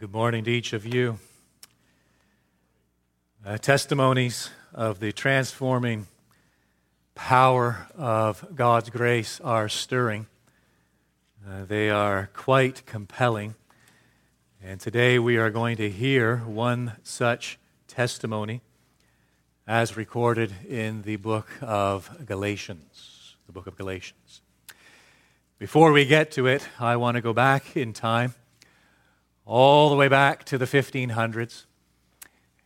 Good morning to each of you. Uh, testimonies of the transforming power of God's grace are stirring. Uh, they are quite compelling. And today we are going to hear one such testimony as recorded in the book of Galatians. The book of Galatians. Before we get to it, I want to go back in time, all the way back to the 1500s.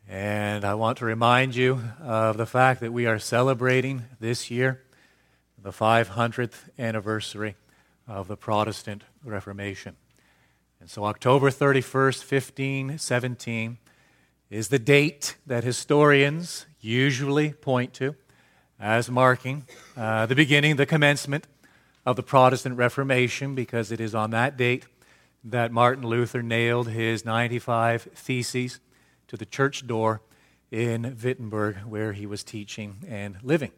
And I want to remind you of the fact that we are celebrating this year the 500th anniversary of the Protestant Reformation. And so, October 31st, 1517, is the date that historians usually point to as marking uh, the beginning, the commencement of the Protestant Reformation because it is on that date that Martin Luther nailed his 95 Theses to the church door in Wittenberg, where he was teaching and living.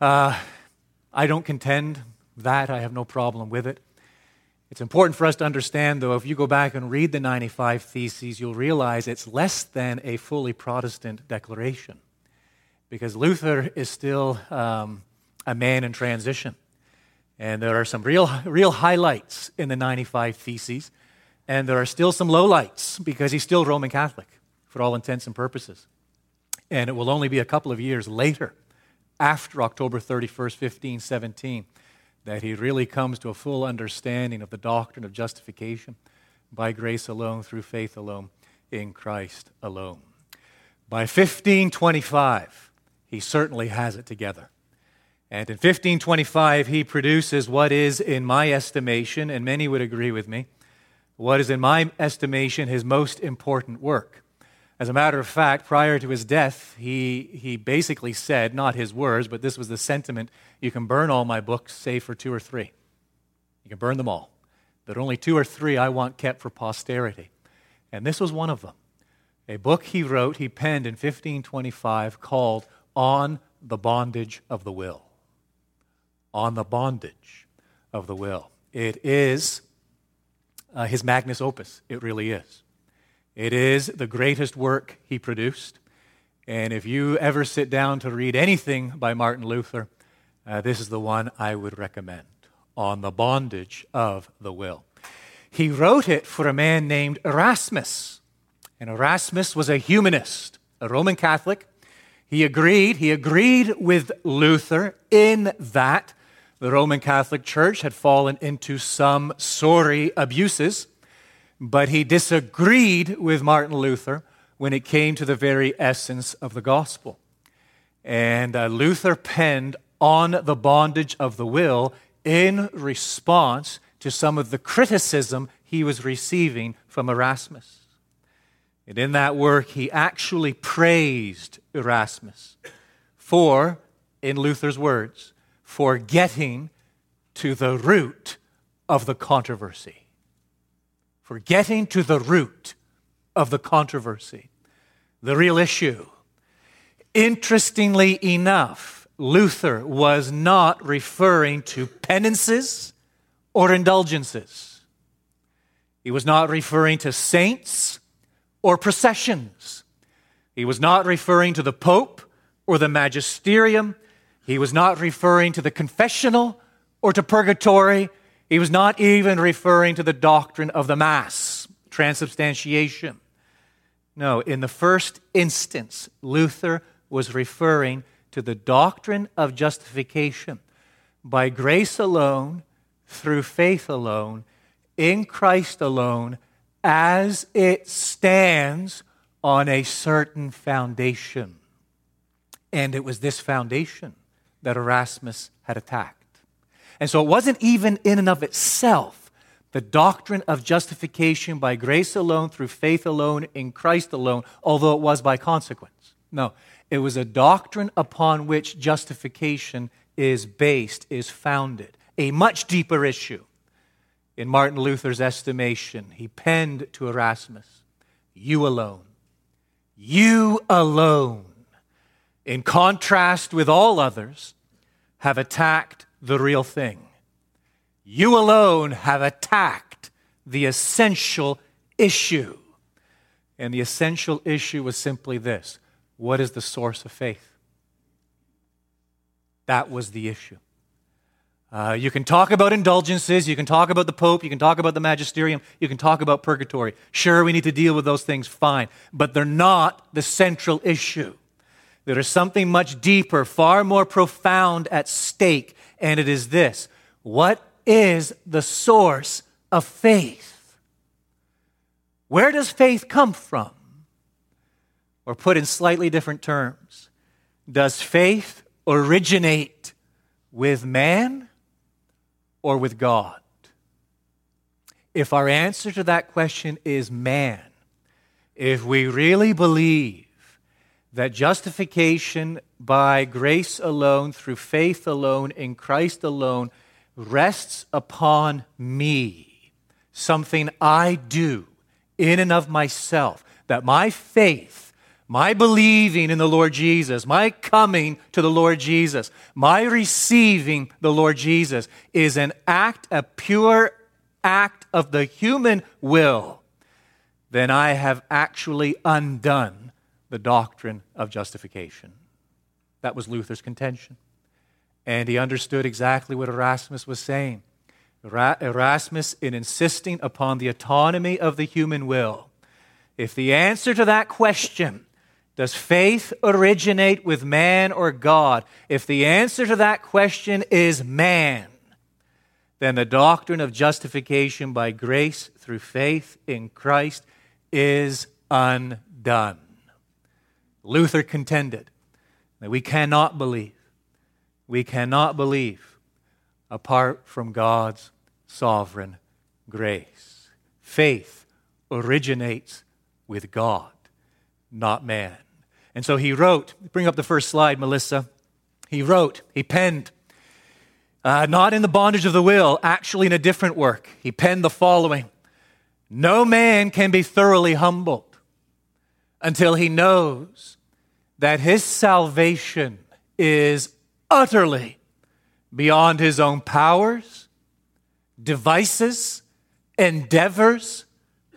Uh, I don't contend that, I have no problem with it. It's important for us to understand, though, if you go back and read the 95 Theses, you'll realize it's less than a fully Protestant declaration. Because Luther is still um, a man in transition. And there are some real, real highlights in the 95 Theses, and there are still some lowlights because he's still Roman Catholic for all intents and purposes. And it will only be a couple of years later, after October 31st, 1517, that he really comes to a full understanding of the doctrine of justification by grace alone, through faith alone, in Christ alone. By 1525, he certainly has it together. And in 1525, he produces what is, in my estimation, and many would agree with me, what is, in my estimation, his most important work. As a matter of fact, prior to his death, he, he basically said, not his words, but this was the sentiment you can burn all my books, save for two or three. You can burn them all. But only two or three I want kept for posterity. And this was one of them. A book he wrote, he penned in 1525 called On the Bondage of the Will on the bondage of the will. It is uh, his magnus opus. It really is. It is the greatest work he produced. And if you ever sit down to read anything by Martin Luther, uh, this is the one I would recommend on the bondage of the will. He wrote it for a man named Erasmus. And Erasmus was a humanist, a Roman Catholic. He agreed, he agreed with Luther in that the Roman Catholic Church had fallen into some sorry abuses, but he disagreed with Martin Luther when it came to the very essence of the gospel. And uh, Luther penned on the bondage of the will in response to some of the criticism he was receiving from Erasmus. And in that work, he actually praised Erasmus for, in Luther's words, for getting to the root of the controversy. For getting to the root of the controversy, the real issue. Interestingly enough, Luther was not referring to penances or indulgences. He was not referring to saints or processions. He was not referring to the Pope or the magisterium he was not referring to the confessional or to purgatory. He was not even referring to the doctrine of the Mass, transubstantiation. No, in the first instance, Luther was referring to the doctrine of justification by grace alone, through faith alone, in Christ alone, as it stands on a certain foundation. And it was this foundation that Erasmus had attacked. And so it wasn't even in and of itself the doctrine of justification by grace alone, through faith alone, in Christ alone, although it was by consequence. No, it was a doctrine upon which justification is based, is founded. A much deeper issue. In Martin Luther's estimation, he penned to Erasmus, You alone, you alone in contrast with all others, have attacked the real thing. You alone have attacked the essential issue. And the essential issue was simply this what is the source of faith? That was the issue. Uh, you can talk about indulgences, you can talk about the Pope, you can talk about the magisterium, you can talk about purgatory. Sure, we need to deal with those things, fine. But they're not the central issue. There is something much deeper, far more profound at stake, and it is this What is the source of faith? Where does faith come from? Or put in slightly different terms, does faith originate with man or with God? If our answer to that question is man, if we really believe that justification by grace alone, through faith alone, in Christ alone, rests upon me, something I do in and of myself, that my faith my believing in the Lord Jesus, my coming to the Lord Jesus, my receiving the Lord Jesus is an act, a pure act of the human will, then I have actually undone the doctrine of justification. That was Luther's contention. And he understood exactly what Erasmus was saying. Erasmus, in insisting upon the autonomy of the human will, if the answer to that question does faith originate with man or God? If the answer to that question is man, then the doctrine of justification by grace through faith in Christ is undone. Luther contended that we cannot believe, we cannot believe apart from God's sovereign grace. Faith originates with God, not man. And so he wrote, bring up the first slide, Melissa. He wrote, he penned, uh, not in the bondage of the will, actually in a different work. He penned the following No man can be thoroughly humbled until he knows that his salvation is utterly beyond his own powers, devices, endeavors,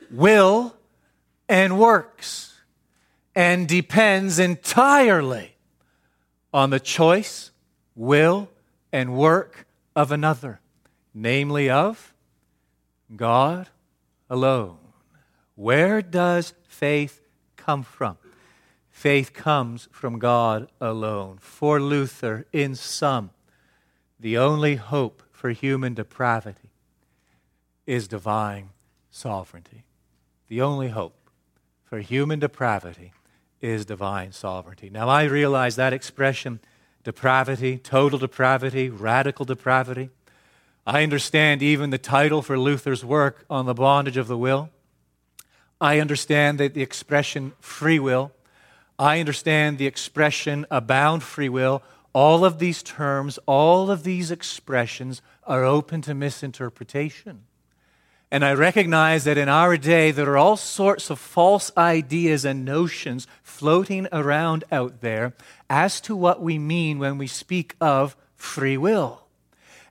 will, and works and depends entirely on the choice, will, and work of another, namely of God alone. Where does faith come from? Faith comes from God alone. For Luther, in sum, the only hope for human depravity is divine sovereignty. The only hope for human depravity is divine sovereignty. Now, I realize that expression, depravity, total depravity, radical depravity. I understand even the title for Luther's work on the bondage of the will. I understand that the expression free will. I understand the expression abound free will. All of these terms, all of these expressions are open to misinterpretation. And I recognize that in our day, there are all sorts of false ideas and notions floating around out there as to what we mean when we speak of free will.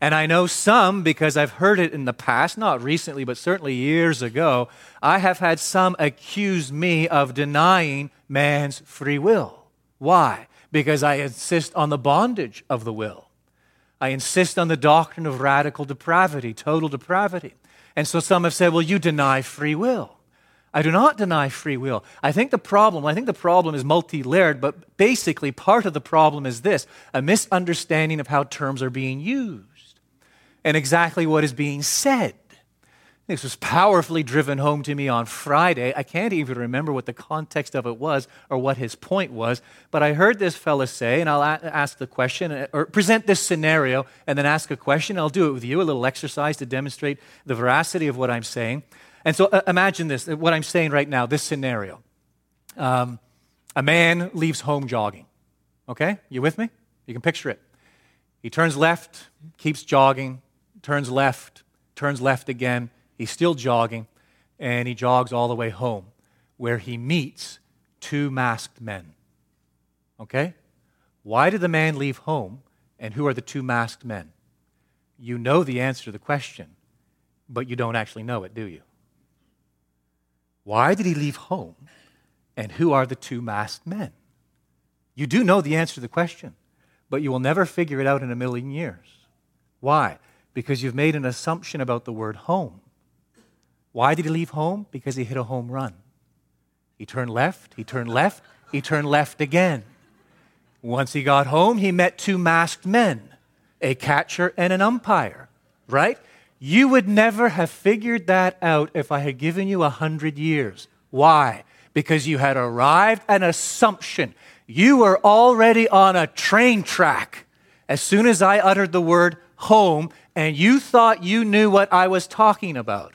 And I know some, because I've heard it in the past, not recently, but certainly years ago, I have had some accuse me of denying man's free will. Why? Because I insist on the bondage of the will. I insist on the doctrine of radical depravity, total depravity. And so some have said, well, you deny free will. I do not deny free will. I think the problem, I think the problem is multi-layered, but basically part of the problem is this, a misunderstanding of how terms are being used and exactly what is being said. This was powerfully driven home to me on Friday. I can't even remember what the context of it was or what his point was, but I heard this fella say, and I'll a- ask the question uh, or present this scenario and then ask a question. I'll do it with you, a little exercise to demonstrate the veracity of what I'm saying. And so uh, imagine this uh, what I'm saying right now, this scenario. Um, a man leaves home jogging. Okay? You with me? You can picture it. He turns left, keeps jogging, turns left, turns left again He's still jogging, and he jogs all the way home, where he meets two masked men. Okay? Why did the man leave home, and who are the two masked men? You know the answer to the question, but you don't actually know it, do you? Why did he leave home? And who are the two masked men? You do know the answer to the question, but you will never figure it out in a million years. Why? Because you've made an assumption about the word home. Why did he leave home? Because he hit a home run. He turned left, he turned left, he turned left again. Once he got home, he met two masked men, a catcher and an umpire, right? You would never have figured that out if I had given you a hundred years. Why? Because you had arrived at an assumption. You were already on a train track as soon as I uttered the word home, and you thought you knew what I was talking about.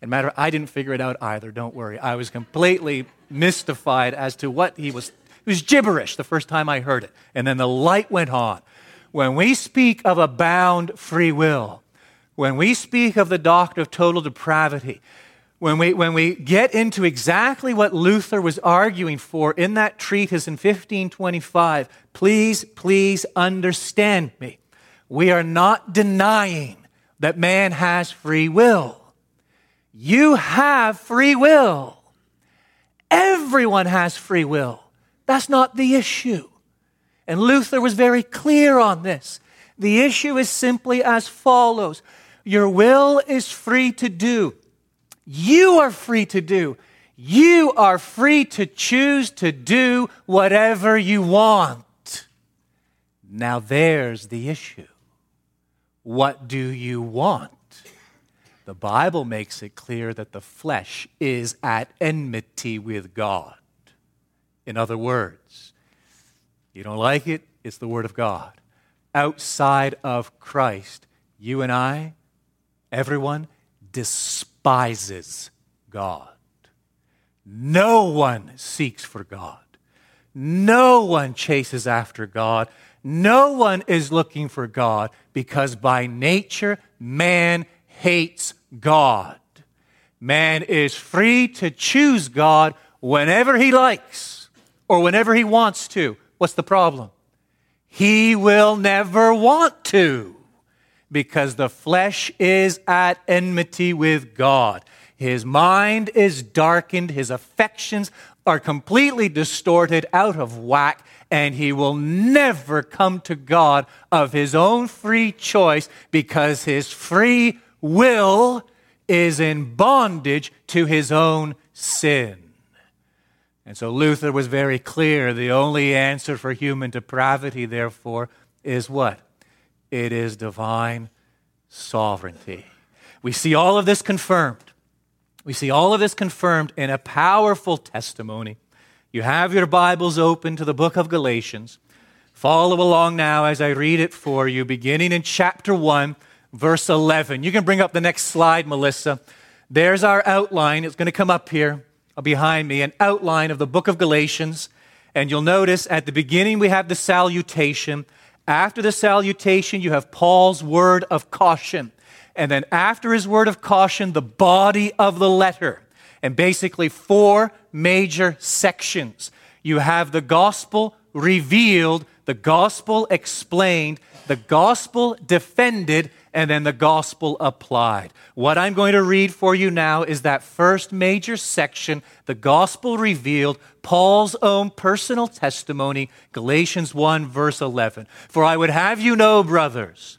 And matter, I didn't figure it out either. Don't worry. I was completely mystified as to what he was. It was gibberish the first time I heard it. And then the light went on. When we speak of a bound free will, when we speak of the doctrine of total depravity, when we, when we get into exactly what Luther was arguing for in that treatise in 1525, please, please understand me. We are not denying that man has free will. You have free will. Everyone has free will. That's not the issue. And Luther was very clear on this. The issue is simply as follows Your will is free to do. You are free to do. You are free to choose to do whatever you want. Now, there's the issue. What do you want? The Bible makes it clear that the flesh is at enmity with God. In other words, you don't like it, it's the Word of God. Outside of Christ, you and I, everyone, despises God. No one seeks for God. No one chases after God. No one is looking for God because by nature, man hates God. Man is free to choose God whenever he likes or whenever he wants to. What's the problem? He will never want to because the flesh is at enmity with God. His mind is darkened, his affections are completely distorted, out of whack, and he will never come to God of his own free choice because his free will is in bondage to his own sin. And so Luther was very clear. The only answer for human depravity, therefore, is what? It is divine sovereignty. We see all of this confirmed. We see all of this confirmed in a powerful testimony. You have your Bibles open to the book of Galatians. Follow along now as I read it for you, beginning in chapter 1 verse 11. You can bring up the next slide, Melissa. There's our outline. It's going to come up here behind me, an outline of the book of Galatians. And you'll notice at the beginning we have the salutation. After the salutation, you have Paul's word of caution. And then after his word of caution, the body of the letter. And basically, four major sections. You have the gospel revealed, the gospel explained, the gospel defended, and then the gospel applied. What I'm going to read for you now is that first major section, the gospel revealed, Paul's own personal testimony, Galatians 1, verse 11. For I would have you know, brothers,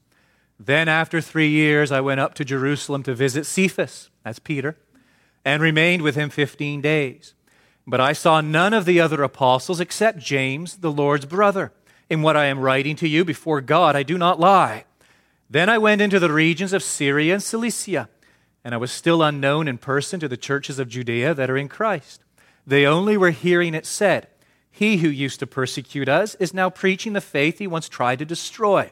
Then, after three years, I went up to Jerusalem to visit Cephas, that's Peter, and remained with him 15 days. But I saw none of the other apostles except James, the Lord's brother. In what I am writing to you before God, I do not lie. Then I went into the regions of Syria and Cilicia, and I was still unknown in person to the churches of Judea that are in Christ. They only were hearing it said, He who used to persecute us is now preaching the faith he once tried to destroy.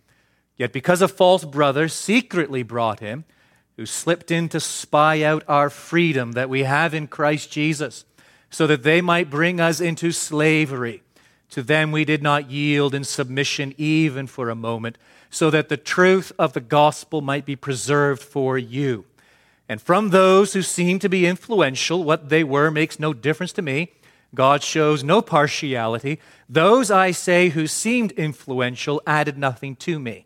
Yet because a false brother secretly brought him, who slipped in to spy out our freedom that we have in Christ Jesus so that they might bring us into slavery. To them we did not yield in submission even for a moment, so that the truth of the gospel might be preserved for you. And from those who seem to be influential, what they were makes no difference to me. God shows no partiality. Those, I say, who seemed influential added nothing to me.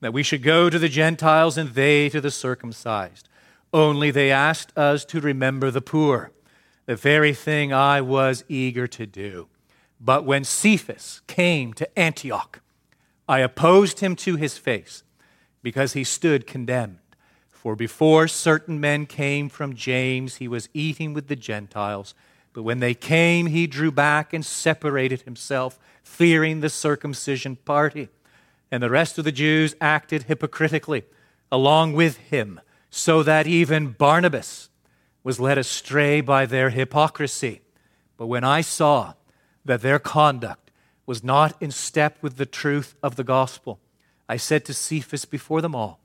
that we should go to the Gentiles and they to the circumcised. Only they asked us to remember the poor, the very thing I was eager to do. But when Cephas came to Antioch, I opposed him to his face because he stood condemned. For before certain men came from James, he was eating with the Gentiles. But when they came, he drew back and separated himself, fearing the circumcision party. And the rest of the Jews acted hypocritically along with him so that even Barnabas was led astray by their hypocrisy. But when I saw that their conduct was not in step with the truth of the gospel, I said to Cephas before them all,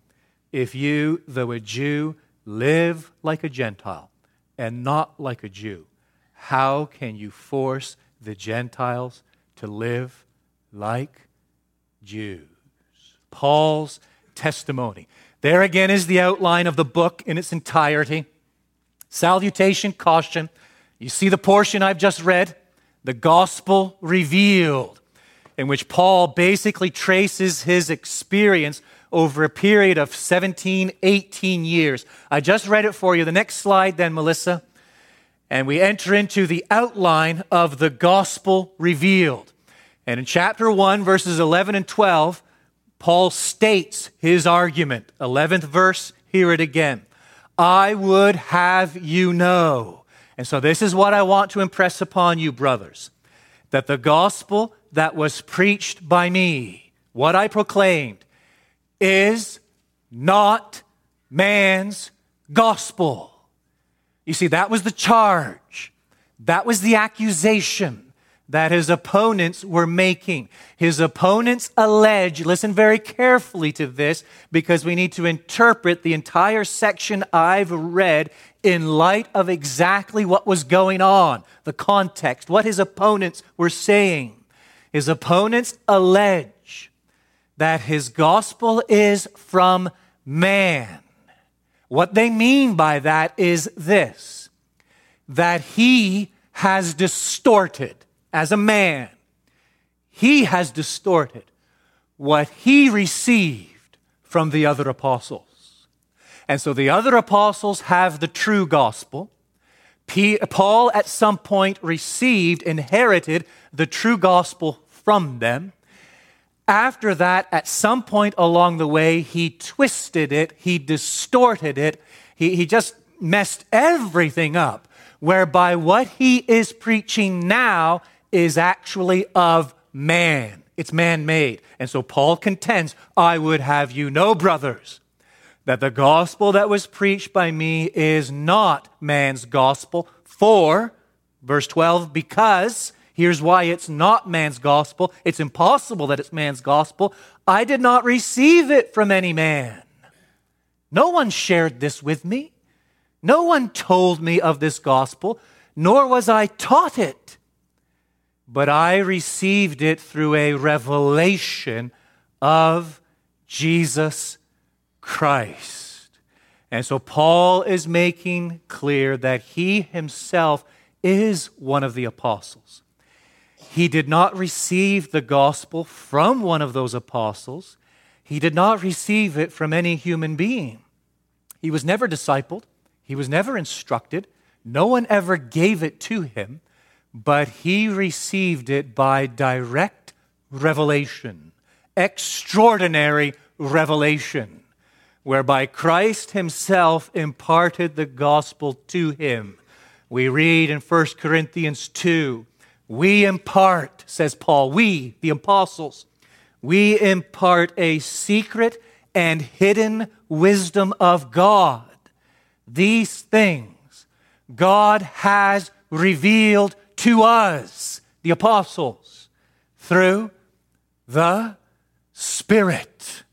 If you, though a Jew, live like a Gentile and not like a Jew, how can you force the Gentiles to live like Jews? Paul's testimony. There again is the outline of the book in its entirety. Salutation, caution. You see the portion I've just read? The gospel revealed, in which Paul basically traces his experience over a period of 17, 18 years. I just read it for you. The next slide, then, Melissa. And we enter into the outline of the gospel revealed. And in chapter 1, verses 11 and 12, Paul states his argument. 11th verse, hear it again. I would have you know. And so, this is what I want to impress upon you, brothers that the gospel that was preached by me, what I proclaimed, is not man's gospel. You see, that was the charge, that was the accusation that his opponents were making. His opponents allege, listen very carefully to this because we need to interpret the entire section I've read in light of exactly what was going on, the context, what his opponents were saying. His opponents allege that his gospel is from man. What they mean by that is this that he has distorted as a man, he has distorted what he received from the other apostles. And so the other apostles have the true gospel. Paul, at some point, received, inherited the true gospel from them. After that, at some point along the way, he twisted it, he distorted it, he, he just messed everything up, whereby what he is preaching now is actually of man. It's man made. And so Paul contends, I would have you know, brothers, that the gospel that was preached by me is not man's gospel, for Verse 12, because, here's why it's not man's gospel. It's impossible that it's man's gospel. I did not receive it from any man. No one shared this with me. No one told me of this gospel, nor was I taught it. But I received it through a revelation of Jesus Christ. And so Paul is making clear that he himself is one of the apostles. He did not receive the gospel from one of those apostles. He did not receive it from any human being. He was never discipled, he was never instructed, no one ever gave it to him, but he received it by direct revelation, extraordinary revelation, whereby Christ himself imparted the gospel to him. We read in 1 Corinthians 2 we impart, says Paul, we, the apostles, we impart a secret and hidden wisdom of God. These things God has revealed to us, the apostles, through the Spirit.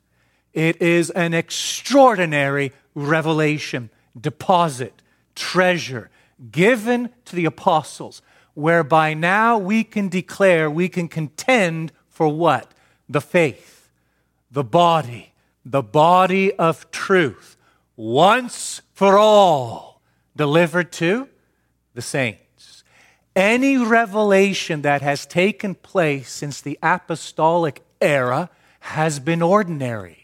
It is an extraordinary revelation, deposit, treasure given to the apostles, whereby now we can declare, we can contend for what? The faith, the body, the body of truth once for all delivered to the saints. Any revelation that has taken place since the apostolic era has been ordinary.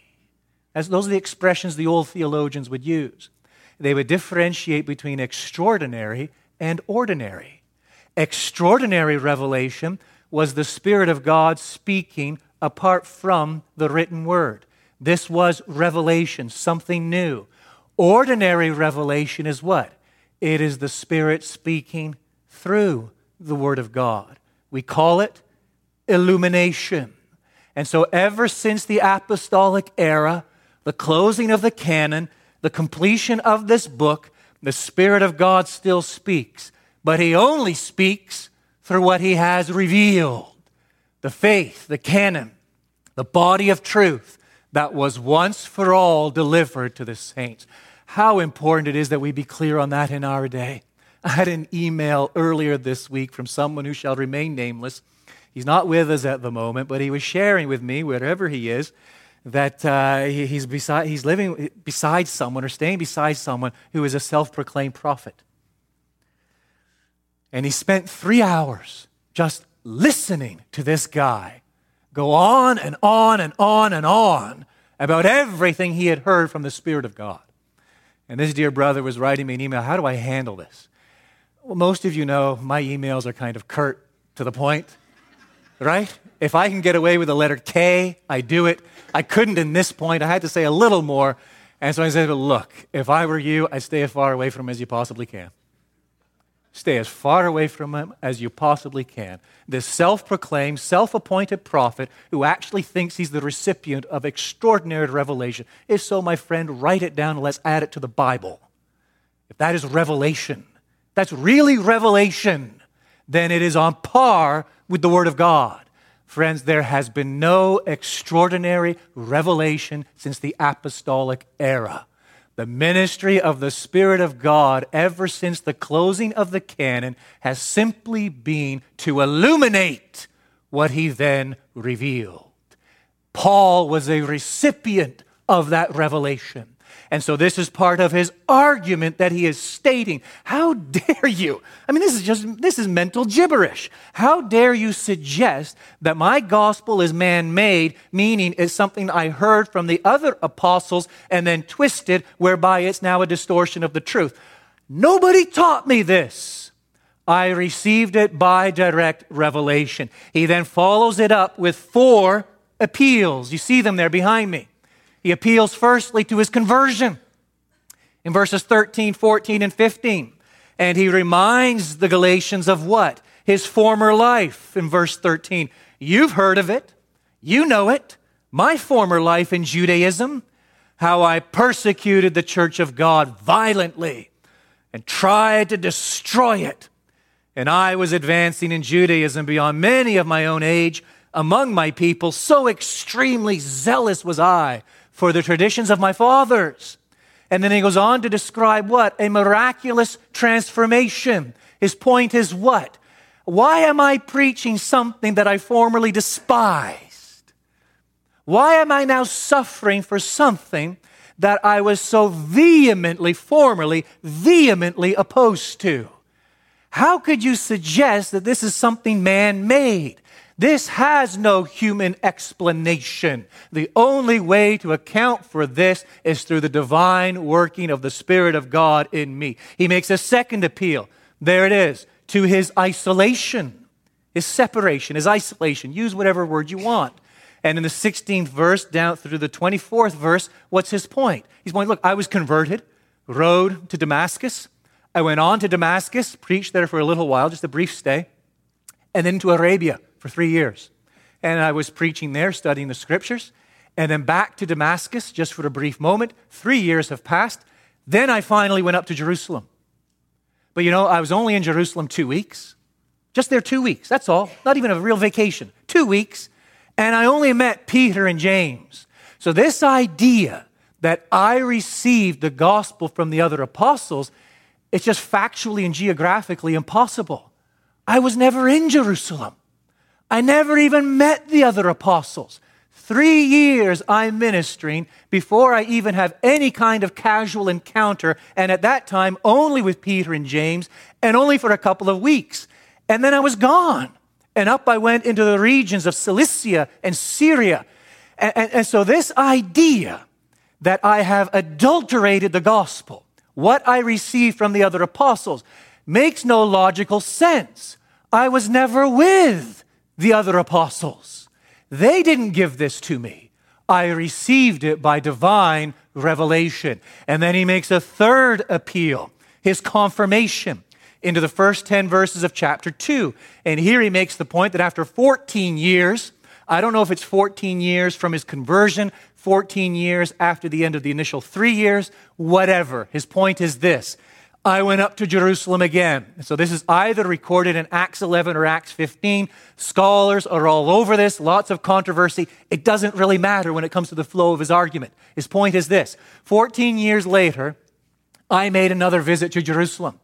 As those are the expressions the old theologians would use. They would differentiate between extraordinary and ordinary. Extraordinary revelation was the Spirit of God speaking apart from the written word. This was revelation, something new. Ordinary revelation is what? It is the Spirit speaking through the Word of God. We call it illumination. And so, ever since the apostolic era, the closing of the canon, the completion of this book, the Spirit of God still speaks. But He only speaks through what He has revealed the faith, the canon, the body of truth that was once for all delivered to the saints. How important it is that we be clear on that in our day. I had an email earlier this week from someone who shall remain nameless. He's not with us at the moment, but he was sharing with me, wherever he is, that uh, he's, beside, he's living beside someone or staying beside someone who is a self proclaimed prophet. And he spent three hours just listening to this guy go on and on and on and on about everything he had heard from the Spirit of God. And this dear brother was writing me an email How do I handle this? Well, most of you know my emails are kind of curt to the point, right? If I can get away with the letter K, I do it. I couldn't in this point. I had to say a little more. And so I said, Look, if I were you, I'd stay as far away from him as you possibly can. Stay as far away from him as you possibly can. This self proclaimed, self appointed prophet who actually thinks he's the recipient of extraordinary revelation. If so, my friend, write it down and let's add it to the Bible. If that is revelation, that's really revelation, then it is on par with the Word of God. Friends, there has been no extraordinary revelation since the apostolic era. The ministry of the Spirit of God, ever since the closing of the canon, has simply been to illuminate what he then revealed. Paul was a recipient of that revelation. And so this is part of his argument that he is stating. How dare you? I mean, this is just, this is mental gibberish. How dare you suggest that my gospel is man made, meaning it's something I heard from the other apostles and then twisted, whereby it's now a distortion of the truth? Nobody taught me this. I received it by direct revelation. He then follows it up with four appeals. You see them there behind me. He appeals firstly to his conversion in verses 13, 14, and 15. And he reminds the Galatians of what? His former life in verse 13. You've heard of it. You know it. My former life in Judaism, how I persecuted the church of God violently and tried to destroy it. And I was advancing in Judaism beyond many of my own age among my people. So extremely zealous was I for the traditions of my fathers. And then he goes on to describe what? A miraculous transformation. His point is what? Why am I preaching something that I formerly despised? Why am I now suffering for something that I was so vehemently, formerly, vehemently opposed to? How could you suggest that this is something man made? This has no human explanation. The only way to account for this is through the divine working of the Spirit of God in me. He makes a second appeal. There it is to his isolation, his separation, his isolation. Use whatever word you want. And in the 16th verse, down through the 24th verse, what's his point? He's going, Look, I was converted, rode to Damascus, I went on to Damascus, preached there for a little while, just a brief stay, and then to Arabia for three years. And I was preaching there, studying the scriptures, and then back to Damascus just for a brief moment. Three years have passed. Then I finally went up to Jerusalem. But you know, I was only in Jerusalem two weeks, just there two weeks, that's all, not even a real vacation, two weeks. And I only met Peter and James. So, this idea that I received the gospel from the other apostles it's just factually and geographically impossible. I was never in Jerusalem. I never even met the other apostles. Three years I'm ministering before I even have any kind of casual encounter, and at that time only with Peter and James, and only for a couple of weeks. And then I was gone. And up I went into the regions of Cilicia and Syria. And, and, and so, this idea that I have adulterated the gospel, what I received from the other apostles makes no logical sense. I was never with the other apostles. They didn't give this to me. I received it by divine revelation. And then he makes a third appeal, his confirmation into the first 10 verses of chapter 2. And here he makes the point that after 14 years, I don't know if it's 14 years from his conversion, 14 years after the end of the initial three years, whatever. His point is this I went up to Jerusalem again. So this is either recorded in Acts 11 or Acts 15. Scholars are all over this, lots of controversy. It doesn't really matter when it comes to the flow of his argument. His point is this 14 years later, I made another visit to Jerusalem.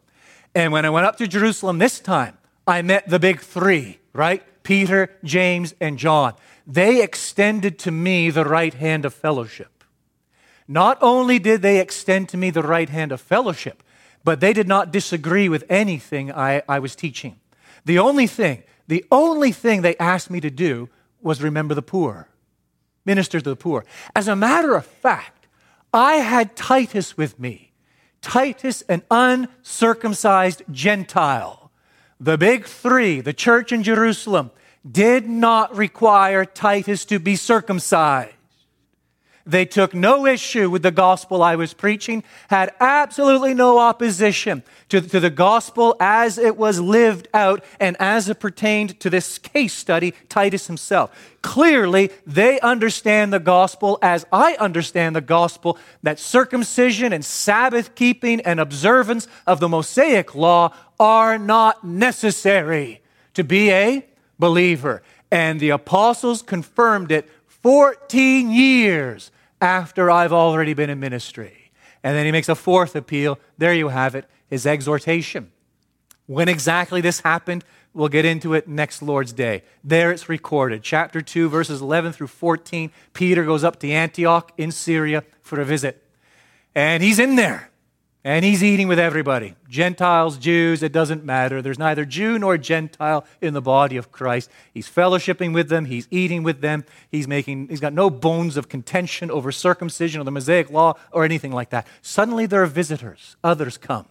And when I went up to Jerusalem this time, I met the big three, right? Peter, James, and John they extended to me the right hand of fellowship. Not only did they extend to me the right hand of fellowship, but they did not disagree with anything I, I was teaching. The only thing, the only thing they asked me to do was remember the poor, minister to the poor. As a matter of fact, I had Titus with me. Titus, an uncircumcised Gentile. The big three, the church in Jerusalem, did not require Titus to be circumcised. They took no issue with the gospel I was preaching, had absolutely no opposition to, to, the gospel as it was lived out and as it pertained to this case study, Titus himself. Clearly, they understand the gospel as I understand the gospel that circumcision and Sabbath keeping and observance of the Mosaic law are not necessary to be a believer. And the apostles confirmed it 14 years after I've already been in ministry. And then he makes a fourth appeal. There you have it, his exhortation. When exactly this happened, we'll get into it next Lord's Day. There it's recorded. Chapter 2, verses 11 through 14. Peter goes up to Antioch in Syria for a visit. And he's in there. And he's eating with everybody Gentiles, Jews, it doesn't matter. There's neither Jew nor Gentile in the body of Christ. He's fellowshipping with them, he's eating with them, he's, making, he's got no bones of contention over circumcision or the Mosaic law or anything like that. Suddenly there are visitors, others come.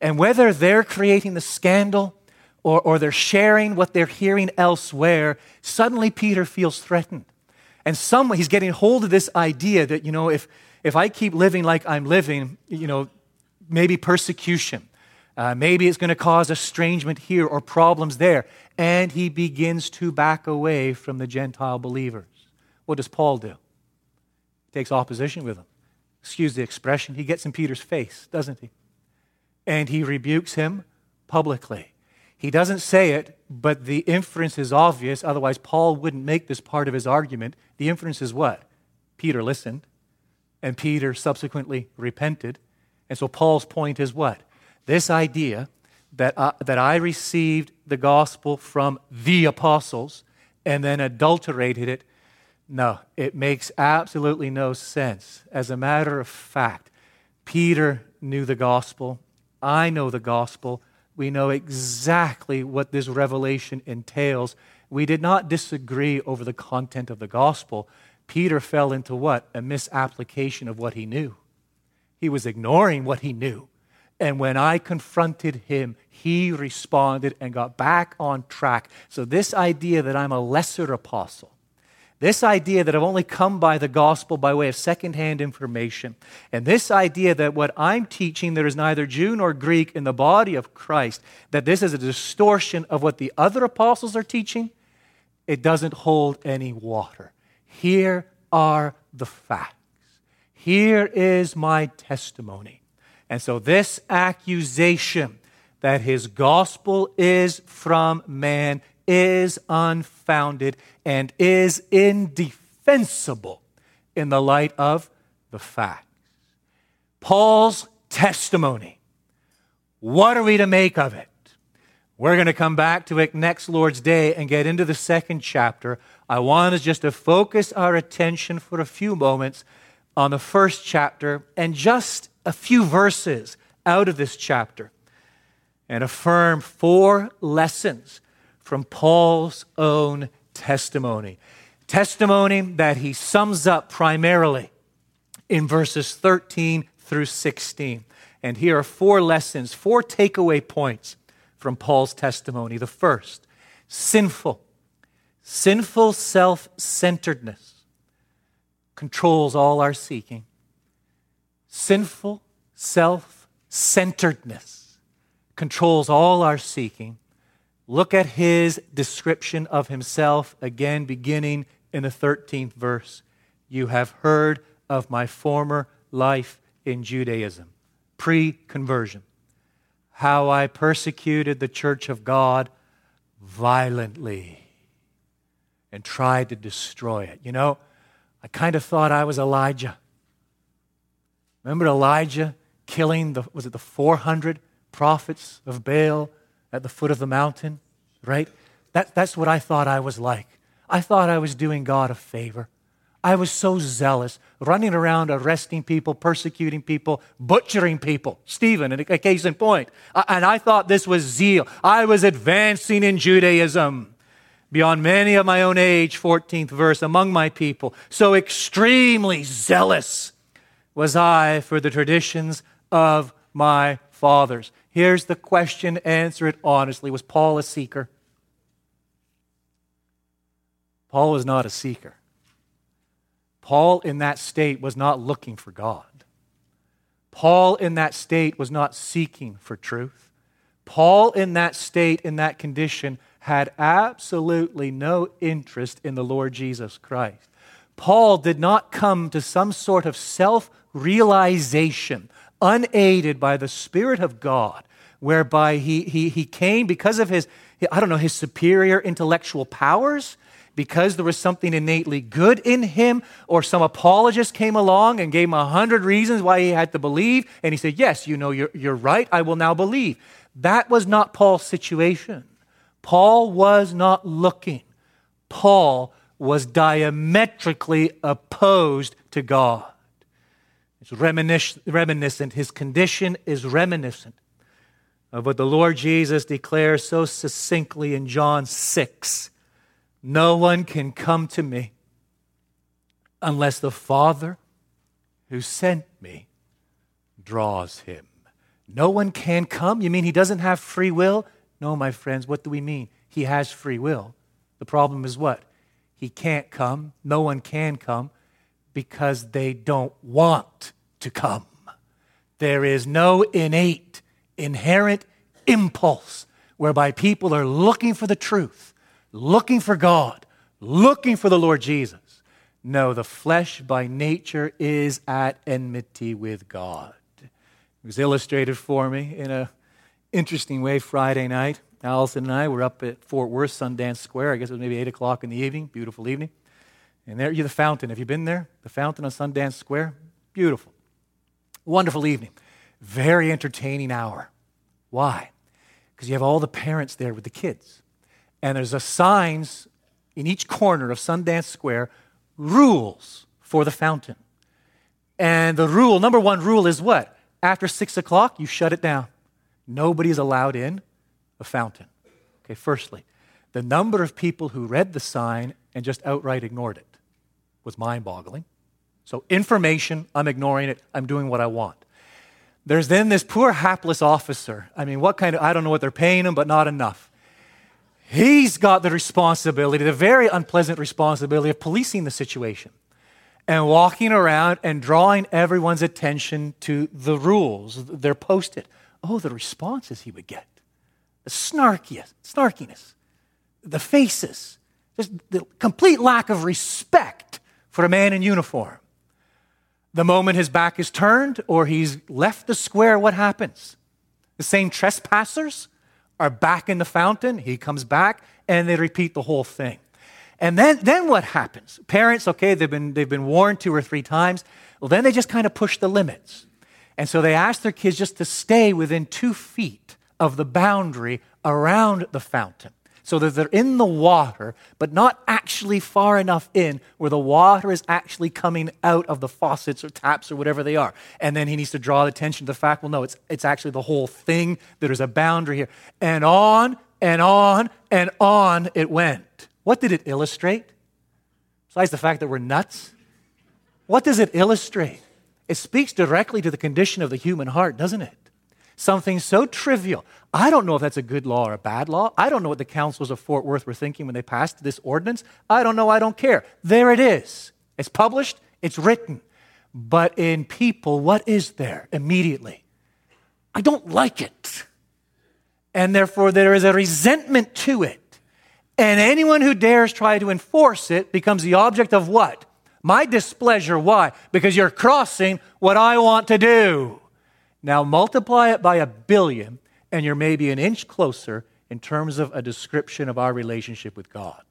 And whether they're creating the scandal or, or they're sharing what they're hearing elsewhere, suddenly Peter feels threatened. And some, he's getting hold of this idea that, you know, if, if I keep living like I'm living, you know, maybe persecution. Uh, maybe it's going to cause estrangement here or problems there. And he begins to back away from the Gentile believers. What does Paul do? He takes opposition with them. Excuse the expression. He gets in Peter's face, doesn't he? And he rebukes him publicly. He doesn't say it, but the inference is obvious. Otherwise, Paul wouldn't make this part of his argument. The inference is what? Peter listened, and Peter subsequently repented. And so Paul's point is what? This idea that, uh, that I received the gospel from the apostles and then adulterated it, no, it makes absolutely no sense. As a matter of fact, Peter knew the gospel. I know the gospel. We know exactly what this revelation entails. We did not disagree over the content of the gospel. Peter fell into what? A misapplication of what he knew. He was ignoring what he knew. And when I confronted him, he responded and got back on track. So, this idea that I'm a lesser apostle, this idea that I've only come by the gospel by way of secondhand information, and this idea that what I'm teaching, there is neither Jew nor Greek in the body of Christ, that this is a distortion of what the other apostles are teaching, it doesn't hold any water. Here are the facts. Here is my testimony. And so, this accusation that his gospel is from man is unfounded and is indefensible in the light of the facts. Paul's testimony. What are we to make of it? We're going to come back to it next Lord's Day and get into the second chapter. I want us just to focus our attention for a few moments on the first chapter and just a few verses out of this chapter and affirm four lessons from Paul's own testimony. Testimony that he sums up primarily in verses 13 through 16. And here are four lessons, four takeaway points from Paul's testimony. The first, sinful, sinful self centeredness controls all our seeking. Sinful self centeredness controls all our seeking. Look at his description of himself again, beginning in the 13th verse. You have heard of my former life in Judaism, pre conversion, how I persecuted the church of God violently and tried to destroy it. You know, I kind of thought I was Elijah. Remember Elijah killing the, was it the 400 prophets of Baal? at the foot of the mountain, right? That, that's what I thought I was like. I thought I was doing God a favor. I was so zealous, running around arresting people, persecuting people, butchering people. Stephen, a case in point. And I thought this was zeal. I was advancing in Judaism beyond many of my own age, 14th verse, among my people. So extremely zealous was I for the traditions of my fathers. Here's the question answer it honestly. Was Paul a seeker? Paul was not a seeker. Paul, in that state, was not looking for God. Paul, in that state, was not seeking for truth. Paul, in that state, in that condition, had absolutely no interest in the Lord Jesus Christ. Paul did not come to some sort of self realization unaided by the Spirit of God, whereby he, he, he came because of his, I don't know, his superior intellectual powers, because there was something innately good in him, or some apologist came along and gave him a hundred reasons why he had to believe, and he said, Yes, you know, you're, you're right, I will now believe. That was not Paul's situation. Paul was not looking. Paul was diametrically opposed to God. It's reminiscent. His condition is reminiscent of what the Lord Jesus declares so succinctly in John 6 No one can come to me unless the Father who sent me draws him. No one can come? You mean he doesn't have free will? No, my friends, what do we mean? He has free will. The problem is what? He can't come. No one can come because they don't want to come. There is no innate, inherent impulse whereby people are looking for the truth, looking for God, looking for the Lord Jesus. No, the flesh by nature is at enmity with God. It was illustrated for me in an interesting way Friday night Allison and I were up at Fort Worth Sundance Square. I guess it was maybe 8 o'clock in the evening. Beautiful evening. And there, you the fountain. Have you been there? The fountain on Sundance Square? Beautiful. Wonderful evening. Very entertaining hour. Why? Because you have all the parents there with the kids. And there's a signs in each corner of Sundance Square, rules for the fountain. And the rule, number one rule is what? After six o'clock, you shut it down. Nobody is allowed in a fountain. Okay, firstly, the number of people who read the sign and just outright ignored it was mind boggling. So, information, I'm ignoring it, I'm doing what I want. There's then this poor hapless officer. I mean, what kind of, I don't know what they're paying him, but not enough. He's got the responsibility, the very unpleasant responsibility of policing the situation and walking around and drawing everyone's attention to the rules. They're posted. Oh, the responses he would get the snarkiest, snarkiness, the faces, just the complete lack of respect for a man in uniform. The moment his back is turned or he's left the square, what happens? The same trespassers are back in the fountain. He comes back and they repeat the whole thing. And then, then what happens? Parents, okay, they've been, they've been warned two or three times. Well, then they just kind of push the limits. And so they ask their kids just to stay within two feet of the boundary around the fountain so that they're in the water, but not actually far enough in where the water is actually coming out of the faucets or taps or whatever they are. And then he needs to draw attention to the fact well, no, it's, it's actually the whole thing. There's a boundary here. And on and on and on it went. What did it illustrate? Besides the fact that we're nuts, what does it illustrate? It speaks directly to the condition of the human heart, doesn't it? Something so trivial. I don't know if that's a good law or a bad law. I don't know what the councils of Fort Worth were thinking when they passed this ordinance. I don't know. I don't care. There it is. It's published, it's written. But in people, what is there immediately? I don't like it. And therefore, there is a resentment to it. And anyone who dares try to enforce it becomes the object of what? My displeasure. Why? Because you're crossing what I want to do. Now multiply it by a billion, and you're maybe an inch closer in terms of a description of our relationship with God.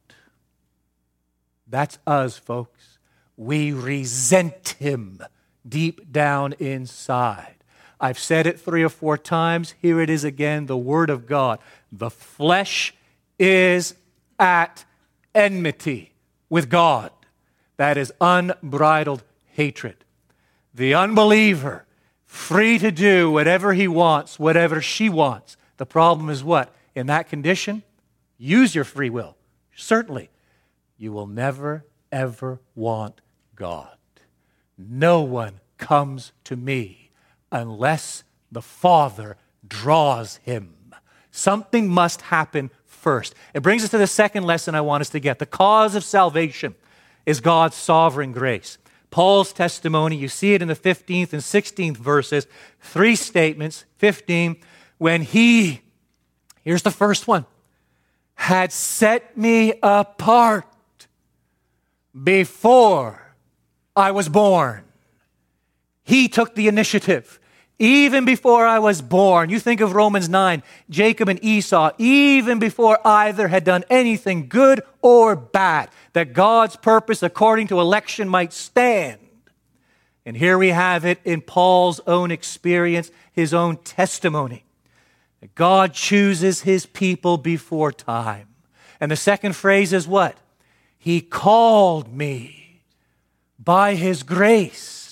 That's us, folks. We resent Him deep down inside. I've said it three or four times. Here it is again the Word of God. The flesh is at enmity with God. That is unbridled hatred. The unbeliever free to do whatever he wants, whatever she wants. The problem is what? In that condition, use your free will. Certainly, you will never, ever want God. No one comes to me unless the Father draws him. Something must happen first. It brings us to the second lesson I want us to get. The cause of salvation is God's sovereign grace. Paul's testimony. You see it in the 15th and 16th verses. Three statements. 15, when he, here's the first one, had set me apart before I was born. He took the initiative. Even before I was born, you think of Romans 9, Jacob and Esau, even before either had done anything good or bad, that God's purpose according to election might stand. And here we have it in Paul's own experience, his own testimony. That God chooses his people before time. And the second phrase is what? He called me by his grace.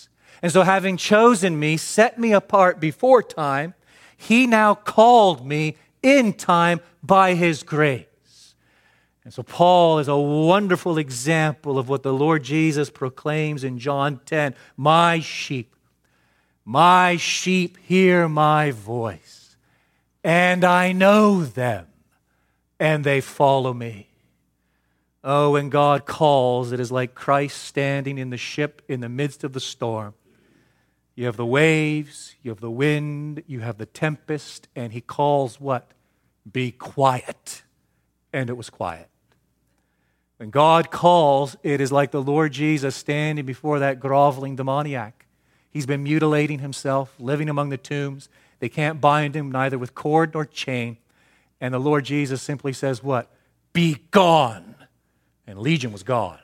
And so, having chosen me, set me apart before time, he now called me in time by his grace. And so, Paul is a wonderful example of what the Lord Jesus proclaims in John 10 My sheep, my sheep hear my voice, and I know them, and they follow me. Oh, when God calls, it is like Christ standing in the ship in the midst of the storm you have the waves, you have the wind, you have the tempest, and he calls what? Be quiet. And it was quiet. When God calls, it is like the Lord Jesus standing before that groveling demoniac. He's been mutilating himself, living among the tombs. They can't bind him neither with cord nor chain. And the Lord Jesus simply says, What? Be gone. And Legion was gone.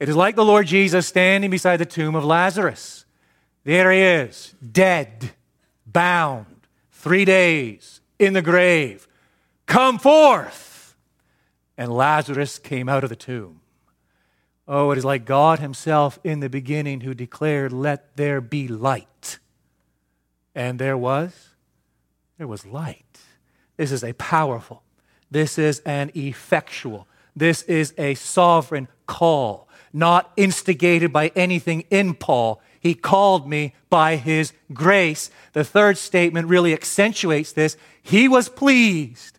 It is like the Lord Jesus standing beside the tomb of Lazarus. There he is, dead, bound, three days in the grave. Come forth. And Lazarus came out of the tomb. Oh, it is like God Himself in the beginning who declared, Let there be light. And there was, there was light. This is a powerful, this is an effectual, this is a sovereign call, not instigated by anything in Paul. He called me by his grace. The third statement really accentuates this. He was pleased.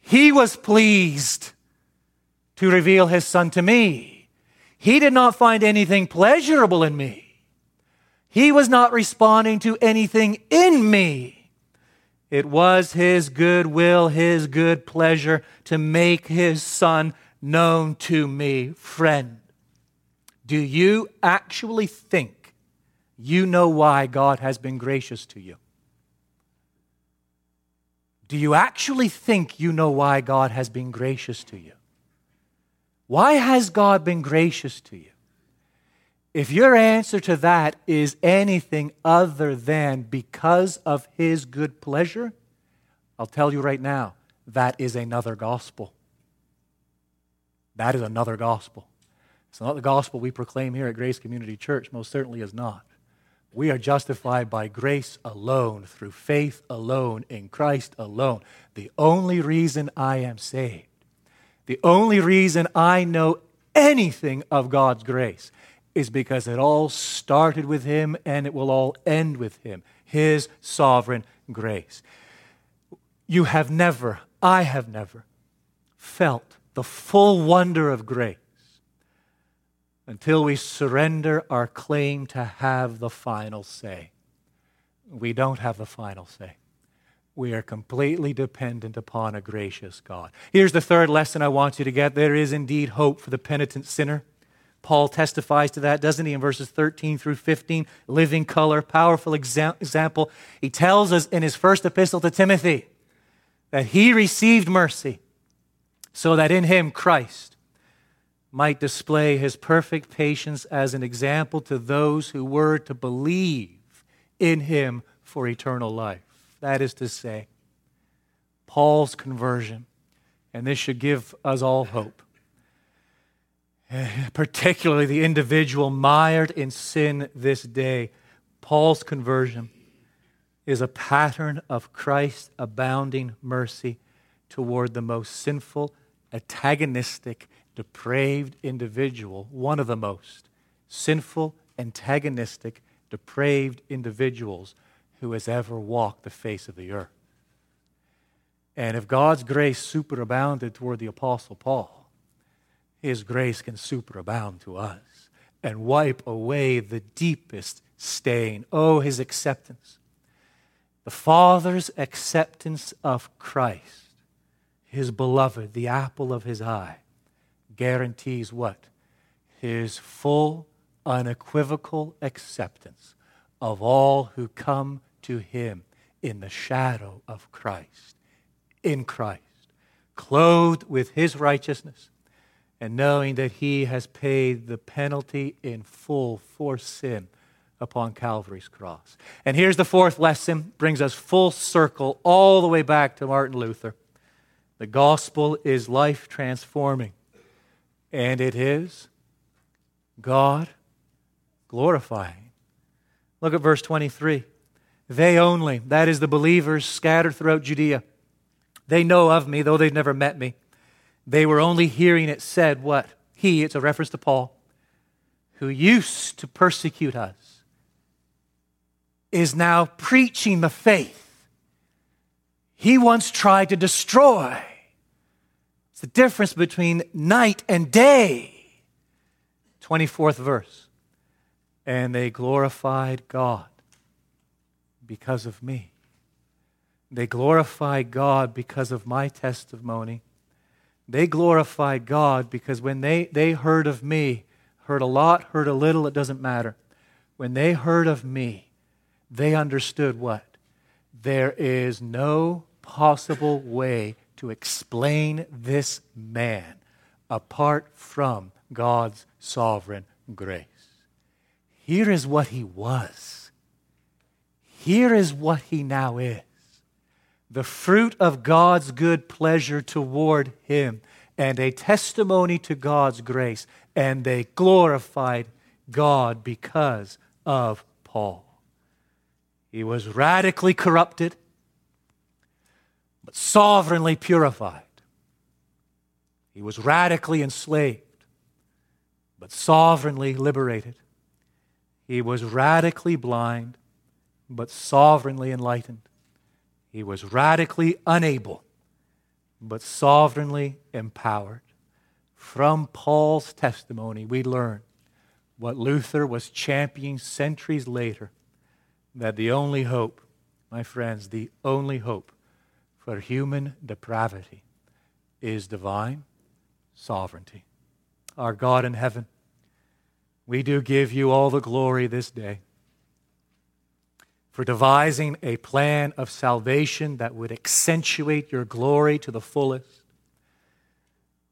He was pleased to reveal his son to me. He did not find anything pleasurable in me. He was not responding to anything in me. It was his good will, his good pleasure to make his son known to me. Friend, do you actually think you know why God has been gracious to you? Do you actually think you know why God has been gracious to you? Why has God been gracious to you? If your answer to that is anything other than because of His good pleasure, I'll tell you right now, that is another gospel. That is another gospel. It's not the gospel we proclaim here at Grace Community Church, most certainly is not. We are justified by grace alone, through faith alone, in Christ alone. The only reason I am saved the only reason I know anything of God's grace is because it all started with Him and it will all end with Him. His sovereign grace. You have never, I have never felt the full wonder of grace until we surrender our claim to have the final say. We don't have the final say. We are completely dependent upon a gracious God. Here's the third lesson I want you to get there is indeed hope for the penitent sinner. Paul testifies to that, doesn't he, in verses 13 through 15? Living color, powerful example. He tells us in his first epistle to Timothy that he received mercy so that in him Christ might display his perfect patience as an example to those who were to believe in him for eternal life. That is to say, Paul's conversion. And this should give us all hope. Particularly the individual mired in sin this day. Paul's conversion is a pattern of Christ's abounding mercy toward the most sinful, antagonistic, depraved individual, one of the most sinful, antagonistic, depraved individuals who has ever walked the face of the earth. And if God's grace superabounded toward the Apostle Paul, his grace can superabound to us and wipe away the deepest stain. Oh, his acceptance. The Father's acceptance of Christ, his beloved, the apple of his eye, guarantees what? His full, unequivocal acceptance of all who come to him in the shadow of Christ, in Christ, clothed with his righteousness, and knowing that he has paid the penalty in full for sin upon Calvary's cross. And here's the fourth lesson, brings us full circle all the way back to Martin Luther. The gospel is life transforming, and it is God glorifying. Look at verse 23. They only, that is the believers scattered throughout Judea, they know of me, though they've never met me. They were only hearing it said, what? He, it's a reference to Paul, who used to persecute us, is now preaching the faith he once tried to destroy. It's the difference between night and day. 24th verse. And they glorified God because of me. They glorify God because of my testimony. They glorify God because when they, they heard of me, heard a lot, heard a little, it doesn't matter. When they heard of me, they understood what? There is no possible way to explain this man apart from God's sovereign grace. Here is what he was. Here is what he now is the fruit of God's good pleasure toward him and a testimony to God's grace. And they glorified God because of Paul. He was radically corrupted, but sovereignly purified. He was radically enslaved, but sovereignly liberated. He was radically blind, but sovereignly enlightened. He was radically unable, but sovereignly empowered. From Paul's testimony, we learn what Luther was championing centuries later that the only hope, my friends, the only hope for human depravity is divine sovereignty. Our God in heaven, we do give you all the glory this day for devising a plan of salvation that would accentuate your glory to the fullest,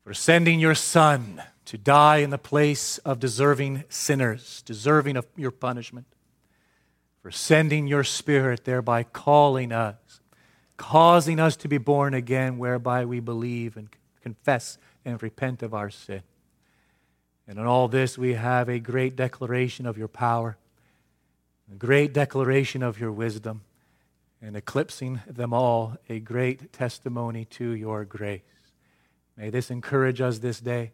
for sending your Son to die in the place of deserving sinners, deserving of your punishment, for sending your Spirit, thereby calling us, causing us to be born again, whereby we believe and confess and repent of our sin. And in all this, we have a great declaration of your power, a great declaration of your wisdom, and eclipsing them all, a great testimony to your grace. May this encourage us this day.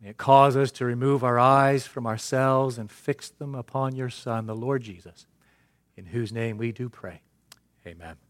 May it cause us to remove our eyes from ourselves and fix them upon your Son, the Lord Jesus, in whose name we do pray. Amen.